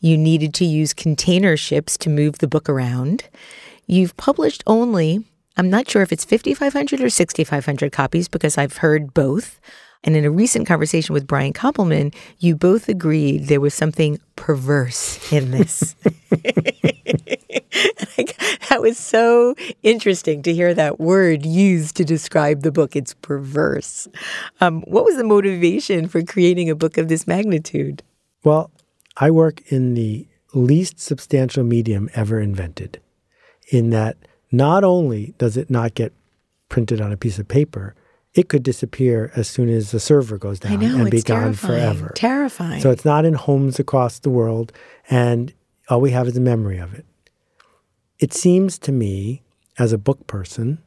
You needed to use container ships to move the book around. You've published only I'm not sure if it's 5,500 or 6,500 copies because I've heard both. And in a recent conversation with Brian Koppelman, you both agreed there was something perverse in this. that was so interesting to hear that word used to describe the book. It's perverse. Um, what was the motivation for creating a book of this magnitude? Well, I work in the least substantial medium ever invented, in that not only does it not get printed on a piece of paper, it could disappear as soon as the server goes down know, and be gone terrifying. forever. Terrifying. So it's not in homes across the world, and all we have is a memory of it. It seems to me, as a book person,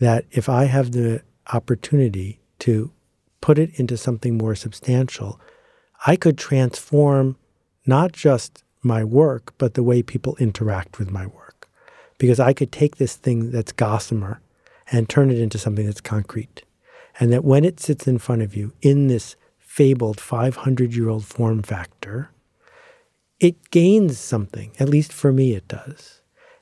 that if I have the opportunity to put it into something more substantial, I could transform not just my work, but the way people interact with my work because I could take this thing that's gossamer and turn it into something that's concrete. And that when it sits in front of you in this fabled 500 year old form factor, it gains something. At least for me, it does.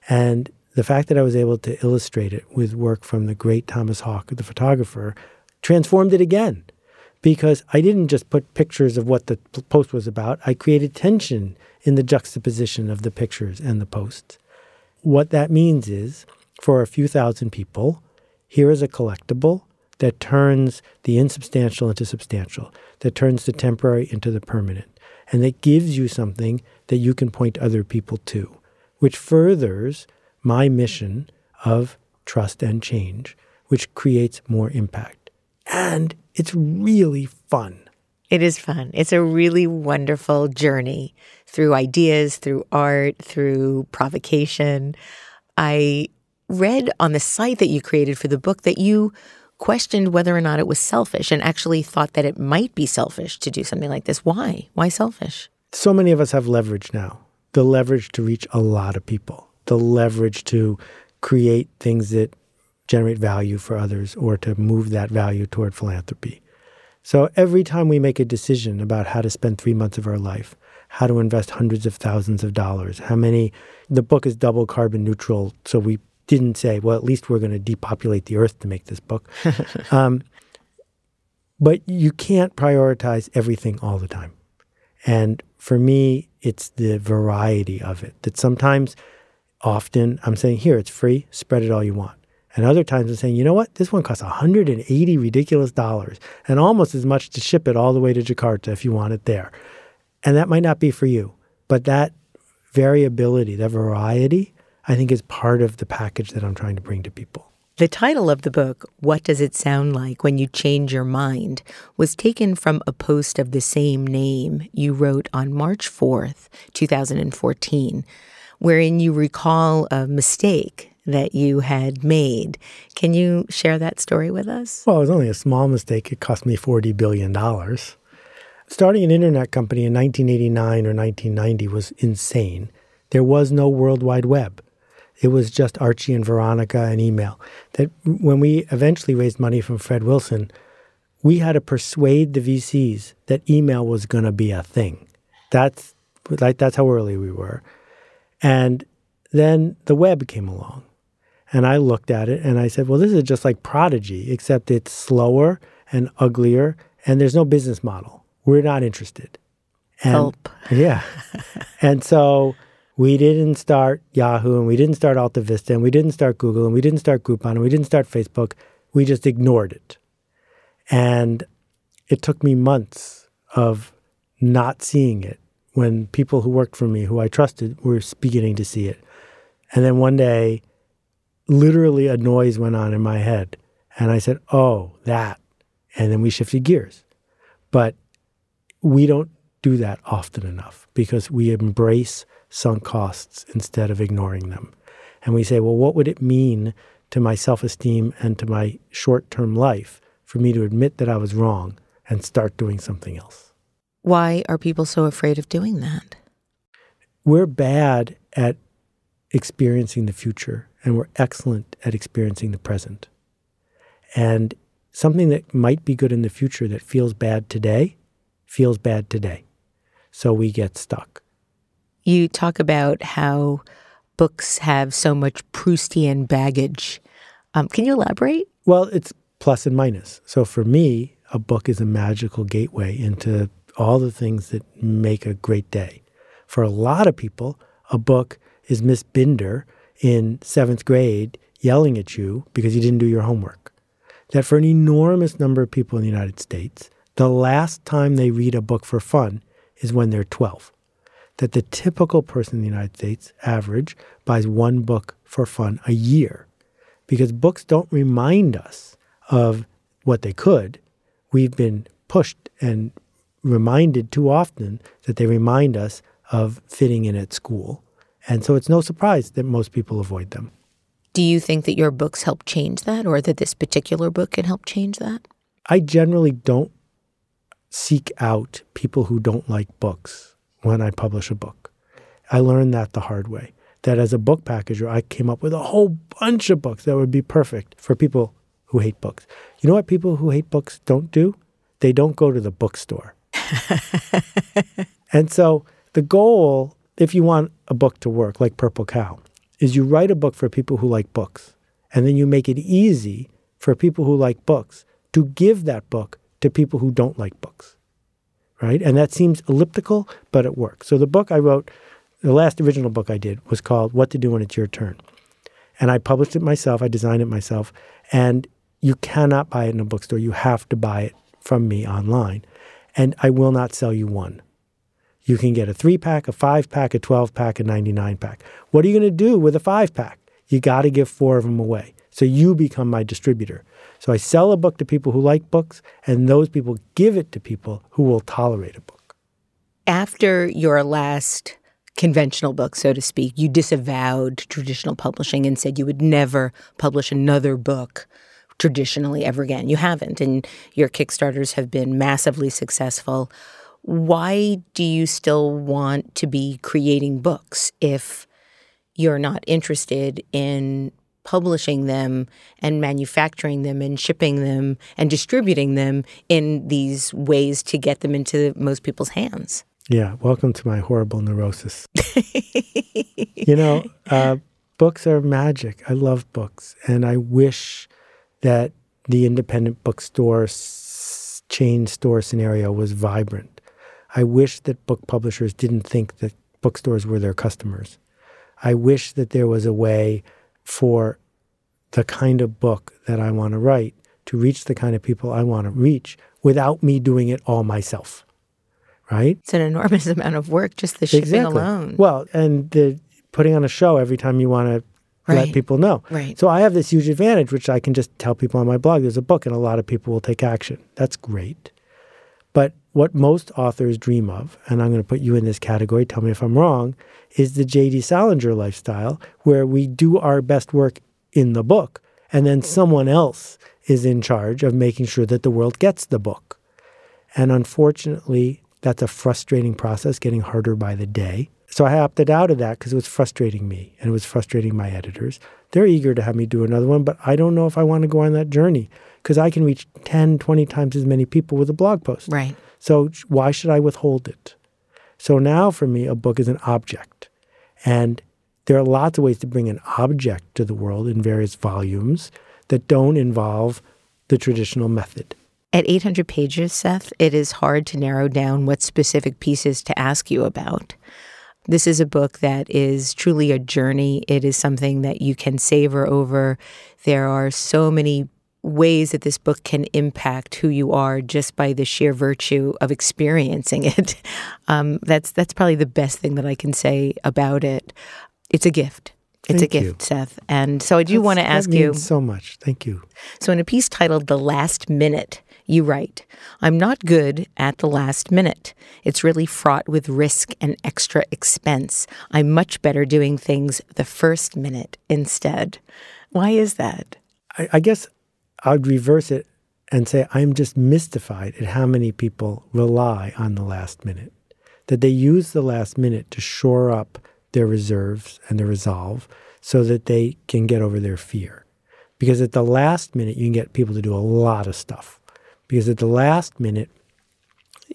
And the fact that I was able to illustrate it with work from the great Thomas Hawk, the photographer, transformed it again. Because I didn't just put pictures of what the post was about, I created tension in the juxtaposition of the pictures and the posts. What that means is for a few thousand people, here is a collectible that turns the insubstantial into substantial, that turns the temporary into the permanent, and that gives you something that you can point other people to, which furthers my mission of trust and change, which creates more impact. And it's really fun. It is fun. It's a really wonderful journey through ideas, through art, through provocation. I read on the site that you created for the book that you questioned whether or not it was selfish and actually thought that it might be selfish to do something like this. Why? Why selfish? So many of us have leverage now the leverage to reach a lot of people, the leverage to create things that generate value for others or to move that value toward philanthropy. So every time we make a decision about how to spend three months of our life, how to invest hundreds of thousands of dollars, how many, the book is double carbon neutral. So we didn't say, well, at least we're going to depopulate the earth to make this book. um, but you can't prioritize everything all the time. And for me, it's the variety of it that sometimes, often, I'm saying, here, it's free, spread it all you want. And other times I'm saying, you know what? This one costs 180 ridiculous dollars and almost as much to ship it all the way to Jakarta if you want it there. And that might not be for you. But that variability, that variety, I think is part of the package that I'm trying to bring to people. The title of the book, What Does It Sound Like When You Change Your Mind, was taken from a post of the same name you wrote on March 4th, 2014, wherein you recall a mistake that you had made. Can you share that story with us? Well, it was only a small mistake. It cost me $40 billion. Starting an internet company in 1989 or 1990 was insane. There was no World Wide Web. It was just Archie and Veronica and email. That when we eventually raised money from Fred Wilson, we had to persuade the VCs that email was going to be a thing. That's like that's how early we were. And then the web came along. And I looked at it and I said, well, this is just like Prodigy, except it's slower and uglier, and there's no business model. We're not interested. And, Help. Yeah. and so we didn't start Yahoo and we didn't start Alta Vista and we didn't start Google and we didn't start Groupon and we didn't start Facebook. We just ignored it. And it took me months of not seeing it when people who worked for me, who I trusted, were beginning to see it. And then one day, literally a noise went on in my head. And I said, oh, that. And then we shifted gears. But we don't do that often enough because we embrace sunk costs instead of ignoring them. And we say, well, what would it mean to my self esteem and to my short term life for me to admit that I was wrong and start doing something else? Why are people so afraid of doing that? We're bad at experiencing the future and we're excellent at experiencing the present. And something that might be good in the future that feels bad today feels bad today. So we get stuck. You talk about how books have so much Proustian baggage. Um, can you elaborate? Well, it's plus and minus. So for me, a book is a magical gateway into all the things that make a great day. For a lot of people, a book is Miss Binder in seventh grade yelling at you because you didn't do your homework. That for an enormous number of people in the United States, the last time they read a book for fun is when they're 12. That the typical person in the United States, average, buys one book for fun a year because books don't remind us of what they could. We've been pushed and reminded too often that they remind us of fitting in at school. And so it's no surprise that most people avoid them. Do you think that your books help change that or that this particular book can help change that? I generally don't seek out people who don't like books when I publish a book. I learned that the hard way. That as a book packager, I came up with a whole bunch of books that would be perfect for people who hate books. You know what people who hate books don't do? They don't go to the bookstore. and so the goal, if you want a book to work, like Purple Cow, is you write a book for people who like books. And then you make it easy for people who like books to give that book to people who don't like books. Right? And that seems elliptical, but it works. So the book I wrote, the last original book I did was called What to Do When It's Your Turn. And I published it myself, I designed it myself. And you cannot buy it in a bookstore. You have to buy it from me online. And I will not sell you one. You can get a three pack, a five pack, a 12 pack, a 99 pack. What are you going to do with a five pack? You got to give four of them away. So you become my distributor. So I sell a book to people who like books, and those people give it to people who will tolerate a book. After your last conventional book, so to speak, you disavowed traditional publishing and said you would never publish another book traditionally ever again. You haven't, and your Kickstarters have been massively successful why do you still want to be creating books if you're not interested in publishing them and manufacturing them and shipping them and distributing them in these ways to get them into most people's hands? Yeah, welcome to my horrible neurosis. you know, uh, books are magic. I love books, and I wish that the independent bookstore chain store scenario was vibrant. I wish that book publishers didn't think that bookstores were their customers. I wish that there was a way for the kind of book that I want to write to reach the kind of people I want to reach without me doing it all myself. Right? It's an enormous amount of work, just the shipping exactly. alone. Well, and the putting on a show every time you want to right. let people know. Right. So I have this huge advantage, which I can just tell people on my blog there's a book and a lot of people will take action. That's great. But what most authors dream of, and I'm going to put you in this category, tell me if I'm wrong, is the J.D. Salinger lifestyle, where we do our best work in the book, and then mm-hmm. someone else is in charge of making sure that the world gets the book. And unfortunately, that's a frustrating process, getting harder by the day. So I opted out of that because it was frustrating me and it was frustrating my editors. They're eager to have me do another one, but I don't know if I want to go on that journey because I can reach 10, 20 times as many people with a blog post. Right. So why should I withhold it? So now for me, a book is an object. And there are lots of ways to bring an object to the world in various volumes that don't involve the traditional method. At 800 pages, Seth, it is hard to narrow down what specific pieces to ask you about. This is a book that is truly a journey. It is something that you can savor over. There are so many ways that this book can impact who you are just by the sheer virtue of experiencing it. Um, that's that's probably the best thing that I can say about it. It's a gift. It's Thank a gift, you. Seth. And so I do want to ask you so much. Thank you. So in a piece titled "The Last Minute," You write, I'm not good at the last minute. It's really fraught with risk and extra expense. I'm much better doing things the first minute instead. Why is that? I, I guess I'd reverse it and say I'm just mystified at how many people rely on the last minute. That they use the last minute to shore up their reserves and their resolve so that they can get over their fear. Because at the last minute, you can get people to do a lot of stuff. Because at the last minute,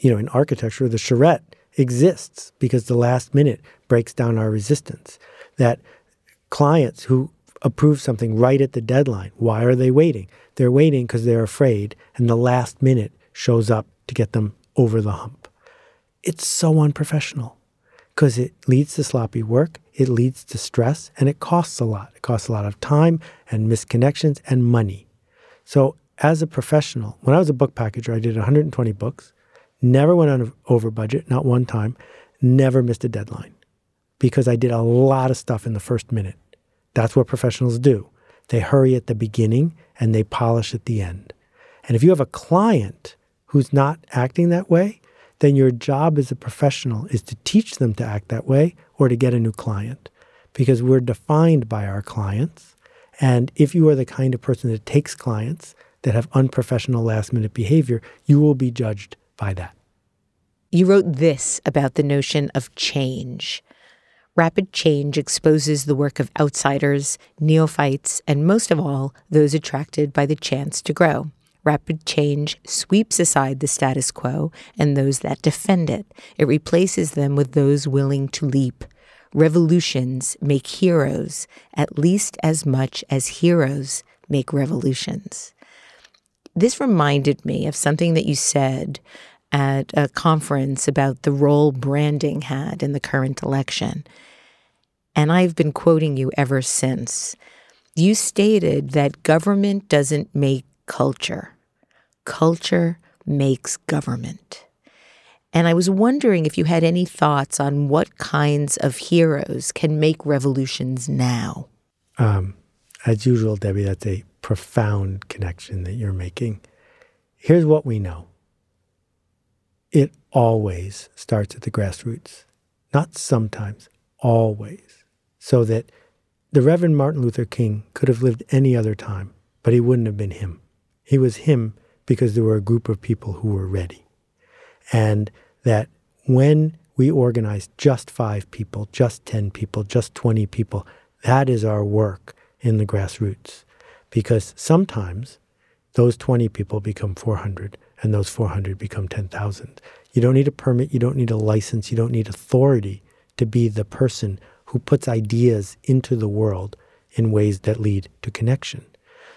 you know, in architecture, the charrette exists because the last minute breaks down our resistance. That clients who approve something right at the deadline, why are they waiting? They're waiting because they're afraid, and the last minute shows up to get them over the hump. It's so unprofessional because it leads to sloppy work, it leads to stress, and it costs a lot. It costs a lot of time and misconnections and money. So, as a professional, when I was a book packager, I did 120 books, never went over budget, not one time, never missed a deadline because I did a lot of stuff in the first minute. That's what professionals do. They hurry at the beginning and they polish at the end. And if you have a client who's not acting that way, then your job as a professional is to teach them to act that way or to get a new client because we're defined by our clients. And if you are the kind of person that takes clients that have unprofessional last minute behavior, you will be judged by that. You wrote this about the notion of change. Rapid change exposes the work of outsiders, neophytes, and most of all, those attracted by the chance to grow. Rapid change sweeps aside the status quo and those that defend it. It replaces them with those willing to leap. Revolutions make heroes at least as much as heroes make revolutions. This reminded me of something that you said at a conference about the role branding had in the current election. And I've been quoting you ever since. You stated that government doesn't make culture, culture makes government. And I was wondering if you had any thoughts on what kinds of heroes can make revolutions now. Um, as usual, Debbie, that's a profound connection that you're making. Here's what we know it always starts at the grassroots, not sometimes, always. So that the Reverend Martin Luther King could have lived any other time, but he wouldn't have been him. He was him because there were a group of people who were ready. And that when we organize just five people, just 10 people, just 20 people, that is our work in the grassroots. Because sometimes those 20 people become 400 and those 400 become 10,000. You don't need a permit, you don't need a license, you don't need authority to be the person who puts ideas into the world in ways that lead to connection.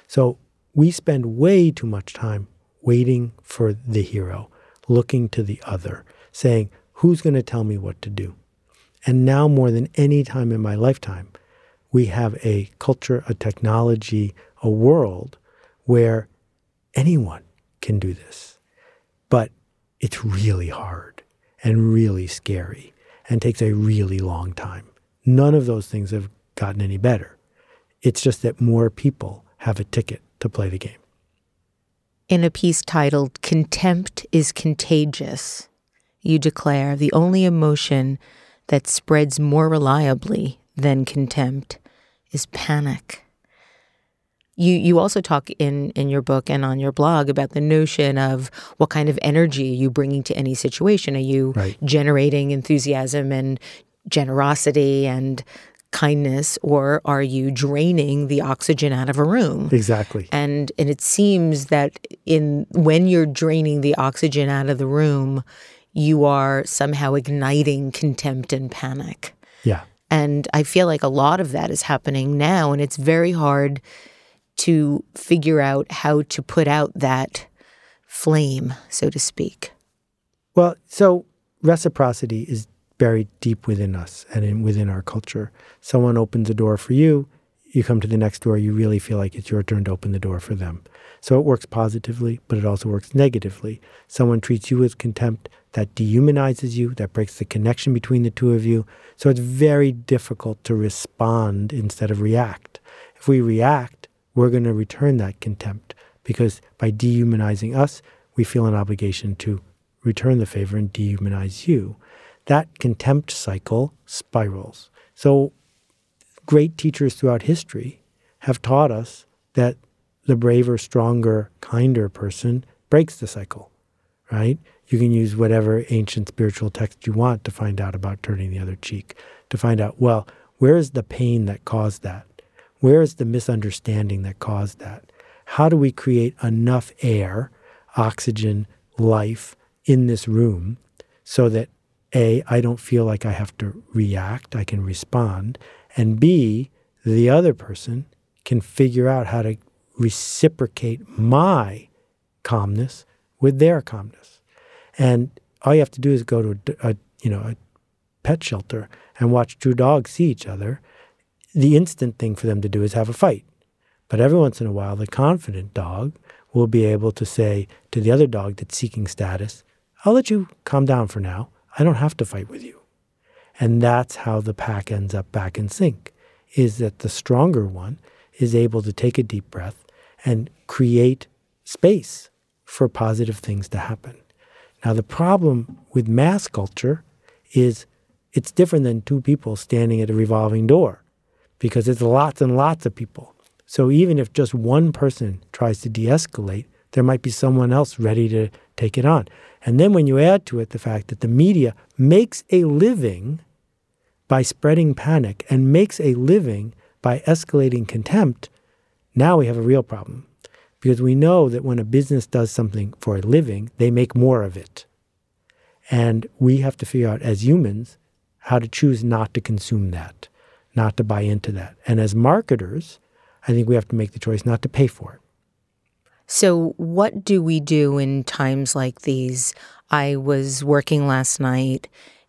So we spend way too much time waiting for the hero, looking to the other, saying, Who's going to tell me what to do? And now, more than any time in my lifetime, we have a culture, a technology, a world where anyone can do this. But it's really hard and really scary and takes a really long time. None of those things have gotten any better. It's just that more people have a ticket to play the game. In a piece titled Contempt is Contagious, you declare the only emotion that spreads more reliably than contempt is panic you you also talk in in your book and on your blog about the notion of what kind of energy are you bringing to any situation. Are you right. generating enthusiasm and generosity and kindness or are you draining the oxygen out of a room? Exactly. And and it seems that in when you're draining the oxygen out of the room you are somehow igniting contempt and panic. Yeah. And i feel like a lot of that is happening now and it's very hard to figure out how to put out that flame, so to speak? Well, so reciprocity is buried deep within us and in, within our culture. Someone opens a door for you, you come to the next door, you really feel like it's your turn to open the door for them. So it works positively, but it also works negatively. Someone treats you with contempt, that dehumanizes you, that breaks the connection between the two of you. So it's very difficult to respond instead of react. If we react, we're going to return that contempt because by dehumanizing us, we feel an obligation to return the favor and dehumanize you. That contempt cycle spirals. So, great teachers throughout history have taught us that the braver, stronger, kinder person breaks the cycle, right? You can use whatever ancient spiritual text you want to find out about turning the other cheek, to find out, well, where is the pain that caused that? Where is the misunderstanding that caused that? How do we create enough air, oxygen, life in this room so that A, I don't feel like I have to react, I can respond, and B, the other person can figure out how to reciprocate my calmness with their calmness. And all you have to do is go to a, a you know a pet shelter and watch two dogs see each other. The instant thing for them to do is have a fight. But every once in a while, the confident dog will be able to say to the other dog that's seeking status, I'll let you calm down for now. I don't have to fight with you. And that's how the pack ends up back in sync, is that the stronger one is able to take a deep breath and create space for positive things to happen. Now, the problem with mass culture is it's different than two people standing at a revolving door because it's lots and lots of people. So even if just one person tries to de escalate, there might be someone else ready to take it on. And then when you add to it the fact that the media makes a living by spreading panic and makes a living by escalating contempt, now we have a real problem. Because we know that when a business does something for a living, they make more of it. And we have to figure out as humans how to choose not to consume that, not to buy into that. And as marketers, I think we have to make the choice not to pay for it. So, what do we do in times like these? I was working last night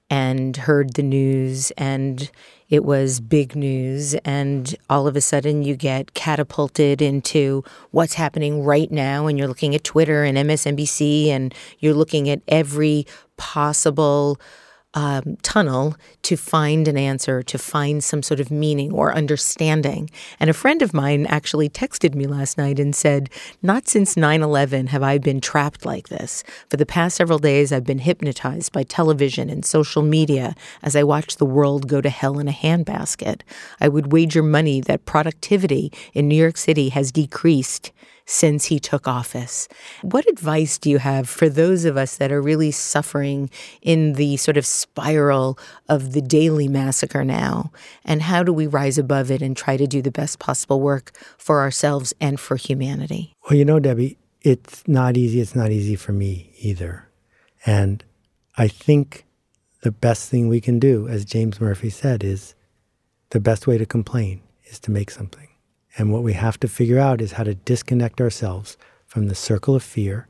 and heard the news, and it was big news. And all of a sudden, you get catapulted into what's happening right now. And you're looking at Twitter and MSNBC, and you're looking at every possible um, tunnel to find an answer, to find some sort of meaning or understanding. And a friend of mine actually texted me last night and said, Not since 9 11 have I been trapped like this. For the past several days, I've been hypnotized by television and social media as I watch the world go to hell in a handbasket. I would wager money that productivity in New York City has decreased since he took office. What advice do you have for those of us that are really suffering in the sort of spiral of the daily massacre now? And how do we rise above it and try to do the best possible work for ourselves and for humanity? Well, you know, Debbie, it's not easy. It's not easy for me either. And I think the best thing we can do, as James Murphy said, is the best way to complain is to make something. And what we have to figure out is how to disconnect ourselves from the circle of fear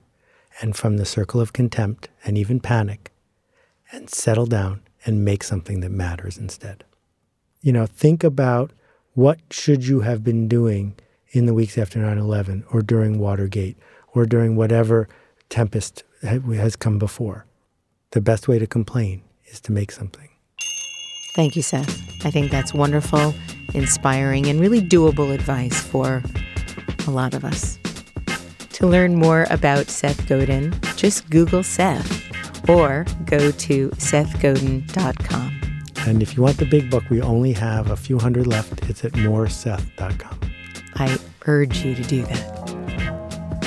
and from the circle of contempt and even panic and settle down and make something that matters instead. You know, think about what should you have been doing in the weeks after 9/11 or during Watergate or during whatever tempest has come before. The best way to complain is to make something. Thank you, Seth. I think that's wonderful, inspiring, and really doable advice for a lot of us. To learn more about Seth Godin, just Google Seth or go to sethgodin.com. And if you want the big book, we only have a few hundred left. It's at moreseth.com. I urge you to do that.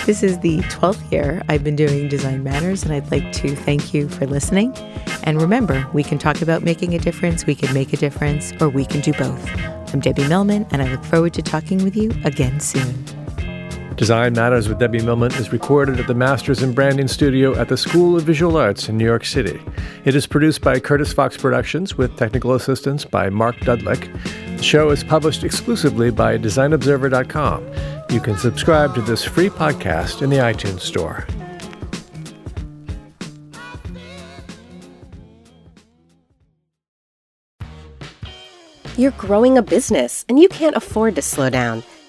This is the 12th year I've been doing Design Matters, and I'd like to thank you for listening. And remember, we can talk about making a difference, we can make a difference, or we can do both. I'm Debbie Millman, and I look forward to talking with you again soon. Design Matters with Debbie Millman is recorded at the Masters in Branding Studio at the School of Visual Arts in New York City. It is produced by Curtis Fox Productions with technical assistance by Mark Dudlick. The show is published exclusively by DesignObserver.com. You can subscribe to this free podcast in the iTunes Store. You're growing a business and you can't afford to slow down.